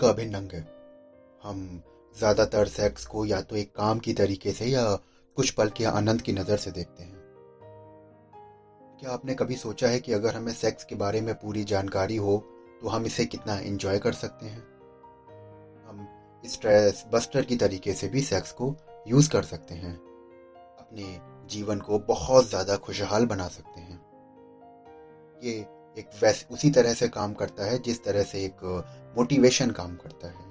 का अभिन्न अंग है। हम ज़्यादातर सेक्स को या तो एक काम की तरीके से या कुछ पल के आनंद की नज़र से देखते हैं। क्या आपने कभी सोचा है कि अगर हमें सेक्स के बारे में पूरी जानकारी हो तो हम इसे कितना एंजॉय कर सकते हैं? हम स्ट्रेस बस्टर की तरीके से भी सेक्स को यूज़ कर सकते हैं। अपने जीवन को बहुत ज़्यादा खुशहाल बना सकते हैं। ये एक वैसे, उसी तरह से काम करता है, जिस तरह से एक मोटिवेशन काम करता है।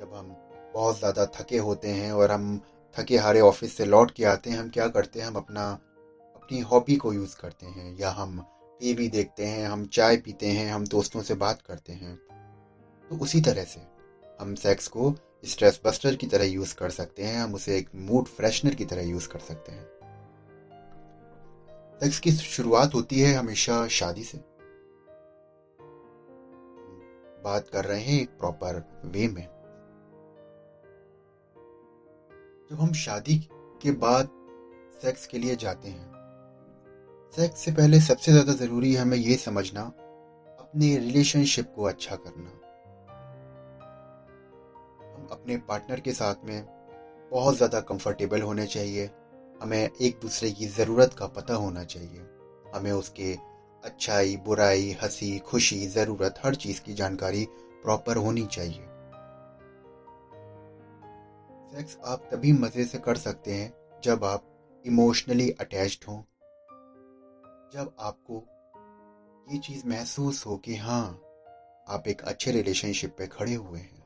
जब हम बहुत ज़्यादा थके होते हैं और हम थके हारे ऑफ़िस से लौट के आते हैं, हम क्या करते हैं? हम अपना, अपनी हॉबी को यूज़ करते हैं, या हम टीवी देखते हैं, हम चाय पीते हैं, हम दोस्तों से बात करते हैं। तो उसी तरह से हम सेक्स को स्ट्रेस बस्टर की तरह यूज़ कर सकते हैं, हम उसे एक मूड फ्रेशनर की तरह यूज़ कर सकते हैं। सेक्स की शुरुआत होती है हमेशा शादी से। बात कर रहे हैं एक प्रॉपर वे में। जब हम शादी के बाद सेक्स के लिए जाते हैं सेक्स से पहले सबसे ज़्यादा ज़रूरी है हमें यह समझना, अपने रिलेशनशिप को अच्छा करना। हम अपने पार्टनर के साथ में बहुत ज़्यादा कंफर्टेबल होने चाहिए। हमें एक दूसरे की ज़रूरत का पता होना चाहिए। हमें उसके अच्छाई, बुराई, हँसी, खुशी, ज़रूरत, हर चीज़ की जानकारी प्रॉपर होनी चाहिए। सेक्स आप तभी मज़े से कर सकते हैं जब आप इमोशनली अटैच्ड हों। जब आपको ये चीज़ महसूस हो कि हाँ आप एक अच्छे रिलेशनशिप पे खड़े हुए हैं।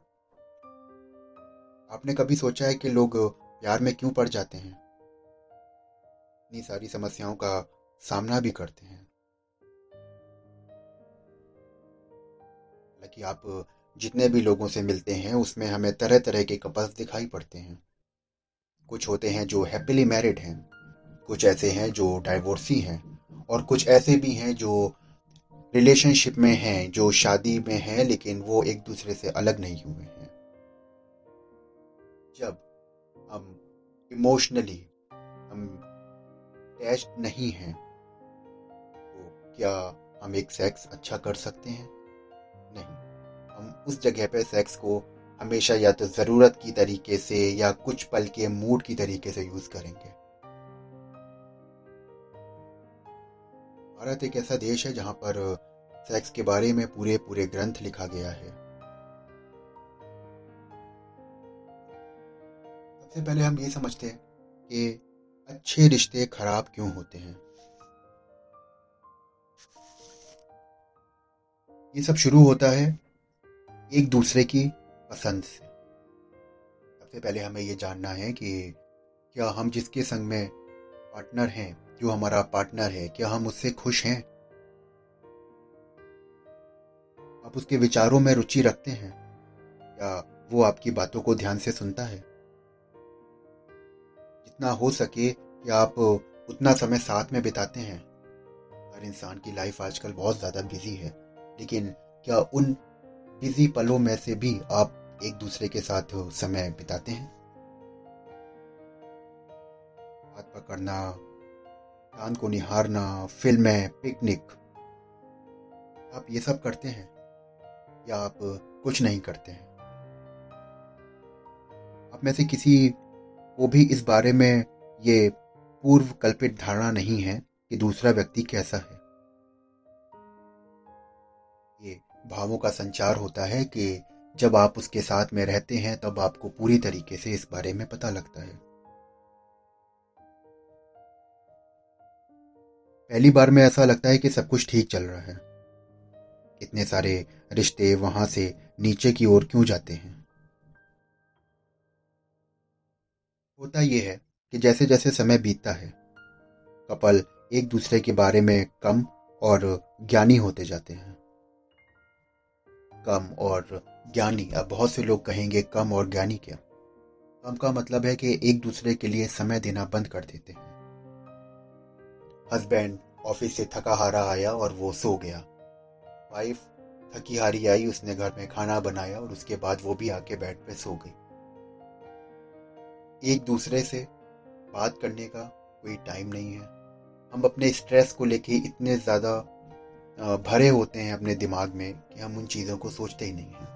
आपने कभी सोचा है कि लोग प्यार में क्यों पड़ जाते हैं? इतनी सारी समस्याओं का सामना भी करते हैं। हालाँकि आप जितने भी लोगों से मिलते हैं, उसमें हमें तरह तरह के कपल्स दिखाई पड़ते हैं। कुछ होते हैं जो हैप्पीली मैरिड हैं, कुछ ऐसे हैं जो डाइवोर्सी हैं, और कुछ ऐसे भी हैं जो रिलेशनशिप में हैं, जो शादी में हैं, लेकिन वो एक दूसरे से अलग नहीं हुए हैं। जब हम इमोशनली हम अटैच नहीं हैं तो क्या हम एक सेक्स अच्छा कर सकते हैं? नहीं। हम उस जगह पे सेक्स को हमेशा या तो ज़रूरत की तरीके से या कुछ पल के मूड की तरीके से यूज़ करेंगे। भारत एक ऐसा देश है जहाँ पर सेक्स के बारे में पूरे पूरे ग्रंथ लिखा गया है। सबसे पहले हम ये समझते हैं कि अच्छे रिश्ते खराब क्यों होते हैं? ये सब शुरू होता है एक दूसरे की पसंद से। सबसे पहले हमें ये जानना है कि क्या हम जिसके संग में पार्टनर हैं, जो हमारा पार्टनर है, क्या हम उससे खुश हैं? आप उसके विचारों में रुचि रखते हैं? क्या वो आपकी बातों को ध्यान से सुनता है? जितना हो सके कि आप उतना समय साथ में बिताते हैं। हर इंसान की लाइफ आजकल बहुत ज़्यादा बिज़ी है, लेकिन क्या उन बिज़ी पलों में से भी आप एक दूसरे के साथ समय बिताते हैं? हाथ पकड़ना चाँद को निहारना फ़िल्में पिकनिक आप ये सब करते हैं या आप कुछ नहीं करते हैं? आप में से किसी वो भी इस बारे में ये पूर्व कल्पित धारणा नहीं है कि दूसरा व्यक्ति कैसा है। ये भावों का संचार होता है कि जब आप उसके साथ में रहते हैं, तब आपको पूरी तरीके से इस बारे में पता लगता है। पहली बार में ऐसा लगता है कि सब कुछ ठीक चल रहा है। इतने सारे रिश्ते वहाँ से नीचे की ओर क्यों जाते हैं? होता यह है कि जैसे जैसे समय बीतता है, कपल एक दूसरे के बारे में कम और ज्ञानी होते जाते हैं। कम और ज्ञानी, अब बहुत से लोग कहेंगे कम और ज्ञानी क्या? कम का मतलब है कि एक दूसरे के लिए समय देना बंद कर देते हैं। हस्बैंड ऑफ़िस से थका हारा आया और वो सो गया। वाइफ थकी हारी आई, उसने घर में खाना बनाया और उसके बाद वो भी आके बेड पे सो गई। एक दूसरे से बात करने का कोई टाइम नहीं है। हम अपने स्ट्रेस को लेके इतने ज़्यादा भरे होते हैं अपने दिमाग में कि हम उन चीज़ों को सोचते ही नहीं हैं।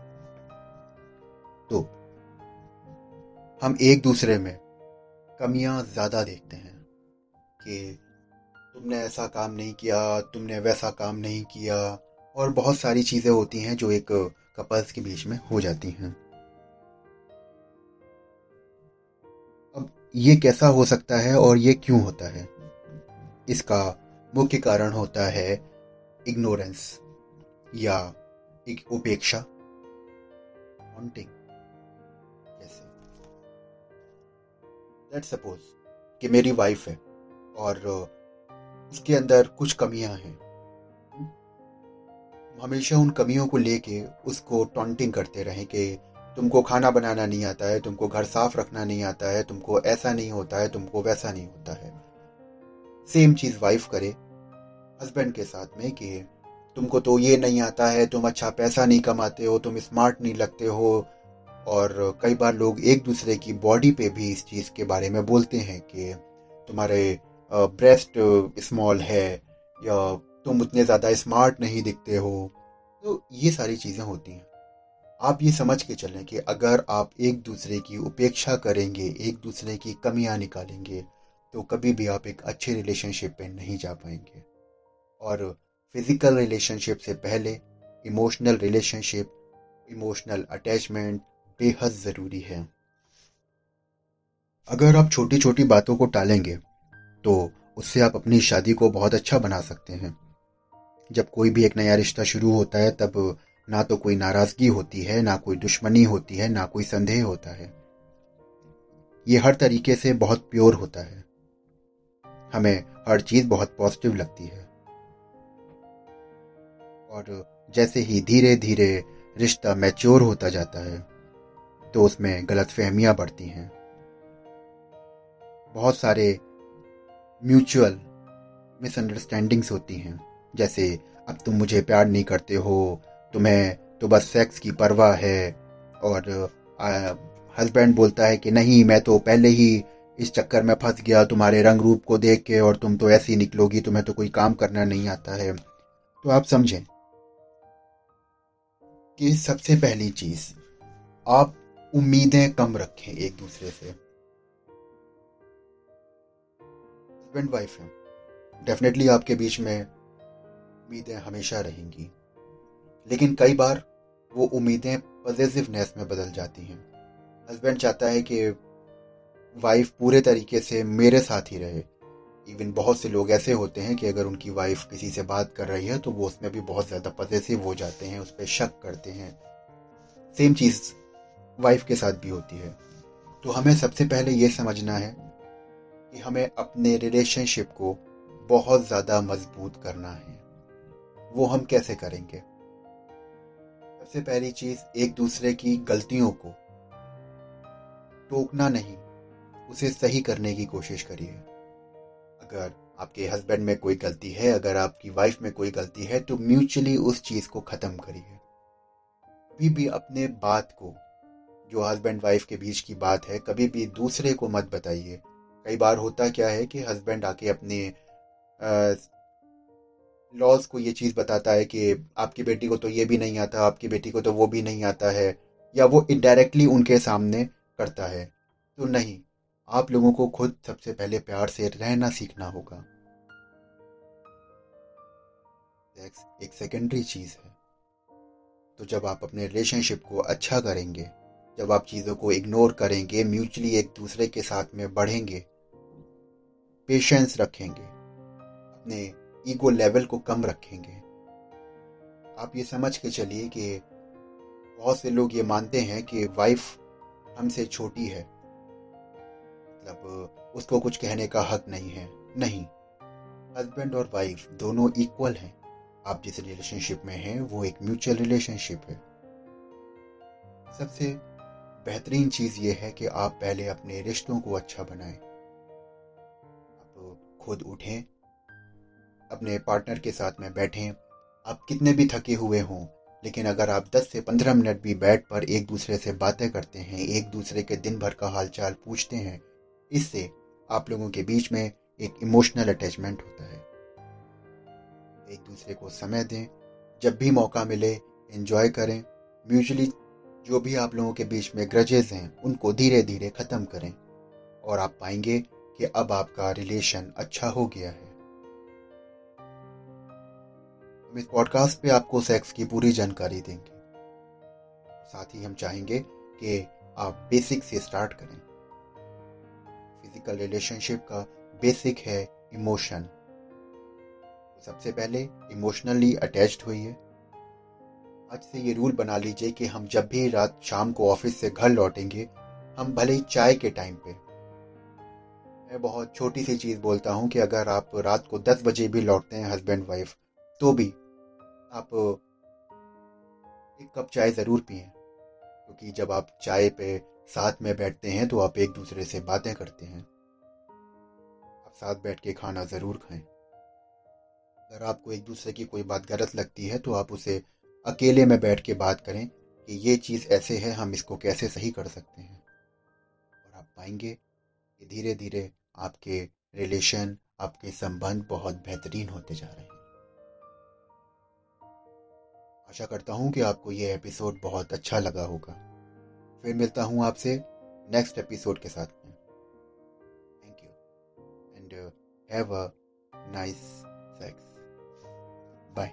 तो हम एक दूसरे में कमियाँ ज़्यादा देखते हैं कि तुमने ऐसा काम नहीं किया, तुमने वैसा काम नहीं किया और बहुत सारी चीज़ें होती हैं जो एक कपल्स के बीच में हो जाती हैं। ये कैसा हो सकता है और ये क्यों होता है? इसका मुख्य कारण होता है इग्नोरेंस या एक उपेक्षा। हॉन्टिंग जैसे। लेट सपोज़ कि मेरी वाइफ है और उसके अंदर कुछ कमियाँ हैं। हमेशा उन कमियों को लेके उसको टॉन्टिंग करते रहें कि तुमको खाना बनाना नहीं आता है, तुमको घर साफ़ रखना नहीं आता है, तुमको ऐसा नहीं होता है, तुमको वैसा नहीं होता है। सेम चीज़ वाइफ करे हस्बैंड के साथ में कि तुमको तो ये नहीं आता है, तुम अच्छा पैसा नहीं कमाते हो, तुम स्मार्ट नहीं लगते हो, और कई बार लोग एक दूसरे की बॉडी पे भी इस चीज़ के बारे में बोलते हैं कि तुम्हारे ब्रेस्ट स्मॉल है, या तुम उतने ज़्यादा स्मार्ट नहीं दिखते हो। तो ये सारी चीज़ें होती हैं। आप ये समझ के चलें कि अगर आप एक दूसरे की उपेक्षा करेंगे, एक दूसरे की कमियाँ निकालेंगे तो कभी भी आप एक अच्छे रिलेशनशिप पे नहीं जा पाएँगे। और फ़िज़िकल रिलेशनशिप से पहले इमोशनल रिलेशनशिप इमोशनल अटैचमेंट बेहद ज़रूरी है। अगर आप छोटी छोटी बातों को टालेंगे तो उससे आप अपनी शादी को बहुत अच्छा बना सकते हैं। जब कोई भी एक नया रिश्ता शुरू होता है, तब ना तो कोई नाराज़गी होती है, ना कोई दुश्मनी होती है, ना कोई संदेह होता है। ये हर तरीके से बहुत प्योर होता है। हमें हर चीज़ बहुत पॉजिटिव लगती है। और जैसे ही धीरे धीरे रिश्ता मैच्योर होता जाता है तो उसमें गलत फहमियाँ बढ़ती हैं। बहुत सारे म्यूचुअल मिसअंडरस्टैंडिंग्स होती हैं, जैसे, अब तुम मुझे प्यार नहीं करते हो तुम्हें तो बस सेक्स की परवाह है। और हस्बैंड बोलता है कि नहीं, मैं तो पहले ही इस चक्कर में फंस गया, तुम्हारे रंग रूप को देख के और तुम तो ऐसी निकलोगी, तुम्हें तो कोई काम करना नहीं आता है। तो आप समझें कि सबसे पहली चीज़, आप उम्मीदें कम रखें एक दूसरे से। हस्बैंड वाइफ है। डेफिनेटली आपके बीच में उम्मीदें हमेशा रहेंगी। लेकिन कई बार वो उम्मीदें पॉजिटिवनेस में बदल जाती हैं। हस्बैंड चाहता है कि वाइफ पूरे तरीके से मेरे साथ ही रहे। इवन बहुत से लोग ऐसे होते हैं कि अगर उनकी वाइफ किसी से बात कर रही है तो वो उसमें भी बहुत ज़्यादा पॉजिटिव हो जाते हैं, उस पर शक करते हैं। सेम चीज़ वाइफ के साथ भी होती है। तो हमें सबसे पहले ये समझना है कि हमें अपने रिलेशनशिप को बहुत ज़्यादा मज़बूत करना है। वो हम कैसे करेंगे? सबसे पहली चीज़ एक दूसरे की गलतियों को टोकना नहीं, उसे सही करने की कोशिश करिए। अगर आपके हस्बैंड में कोई गलती है, अगर आपकी वाइफ में कोई गलती है तो म्यूचुअली उस चीज़ को खत्म करिए। कभी भी अपने बात को, जो हस्बैंड वाइफ के बीच की बात है, कभी भी दूसरे को मत बताइए। कई बार होता क्या है कि हस्बैंड आके अपने लॉज को ये चीज़ बताता है कि आपकी बेटी को तो ये भी नहीं आता, आपकी बेटी को तो वो भी नहीं आता है, या वो इनडायरेक्टली उनके सामने करता है। तो नहीं, आप लोगों को खुद सबसे पहले प्यार से रहना सीखना होगा। सेक्स एक सेकेंडरी चीज़ है। तो जब आप अपने रिलेशनशिप को अच्छा करेंगे, जब आप चीज़ों को इग्नोर करेंगे म्यूचुअली एक दूसरे के साथ में बढ़ेंगे पेशेंस रखेंगे, अपने ईगो लेवल को कम रखेंगे। आप ये समझ के चलिए कि बहुत से लोग ये मानते हैं कि वाइफ हमसे छोटी है। मतलब उसको कुछ कहने का हक नहीं है। नहीं। हस्बैंड और वाइफ दोनों इक्वल हैं। आप जिस रिलेशनशिप में हैं, वो एक म्यूचुअल रिलेशनशिप है। सबसे बेहतरीन चीज़ ये है कि आप पहले अपने रिश्तों को अच्छा बनाएँ। आप खुद उठें अपने पार्टनर के साथ में बैठें। आप कितने भी थके हुए हों, लेकिन अगर आप 10 से 15 मिनट भी बैठ पर एक दूसरे से बातें करते हैं, एक दूसरे के दिन भर का हालचाल पूछते हैं, इससे आप लोगों के बीच में एक इमोशनल अटैचमेंट होता है। एक दूसरे को समय दें, जब भी मौका मिले एंजॉय करें। म्यूचुअली जो भी आप लोगों के बीच में ग्रजेज हैं, उनको धीरे धीरे ख़त्म करें और आप पाएँगे कि अब आपका रिलेशन अच्छा हो गया है। हम इस पॉडकास्ट पे आपको सेक्स की पूरी जानकारी देंगे। साथ ही हम चाहेंगे कि आप बेसिक से स्टार्ट करें। फ़िज़िकल रिलेशनशिप का बेसिक है इमोशन सबसे पहले इमोशनली अटैच्ड हुई है आज से ये रूल बना लीजिए कि हम जब भी रात शाम को ऑफ़िस से घर लौटेंगे, हम भले ही चाय के टाइम पे। मैं बहुत छोटी सी चीज़ बोलता हूँ कि अगर आप रात को दस बजे भी लौटते हैं हस्बैंड वाइफ तो भी आप, एक कप चाय ज़रूर पिए, क्योंकि जब आप चाय पे साथ में बैठते हैं तो आप एक दूसरे से बातें करते हैं। आप साथ बैठ के खाना ज़रूर खाएँ। अगर आपको एक दूसरे की कोई बात गलत लगती है तो आप उसे अकेले में बैठ के बात करें कि ये चीज़ ऐसे है, हम इसको कैसे सही कर सकते हैं। और आप पाएँगे कि धीरे धीरे आपके रिलेशन आपके संबंध बहुत बेहतरीन होते जा रहे हैं। आशा करता हूँ कि आपको ये एपिसोड बहुत अच्छा लगा होगा। फिर मिलता हूँ आपसे नेक्स्ट एपिसोड के साथ में। Thank you and have a nice sex bye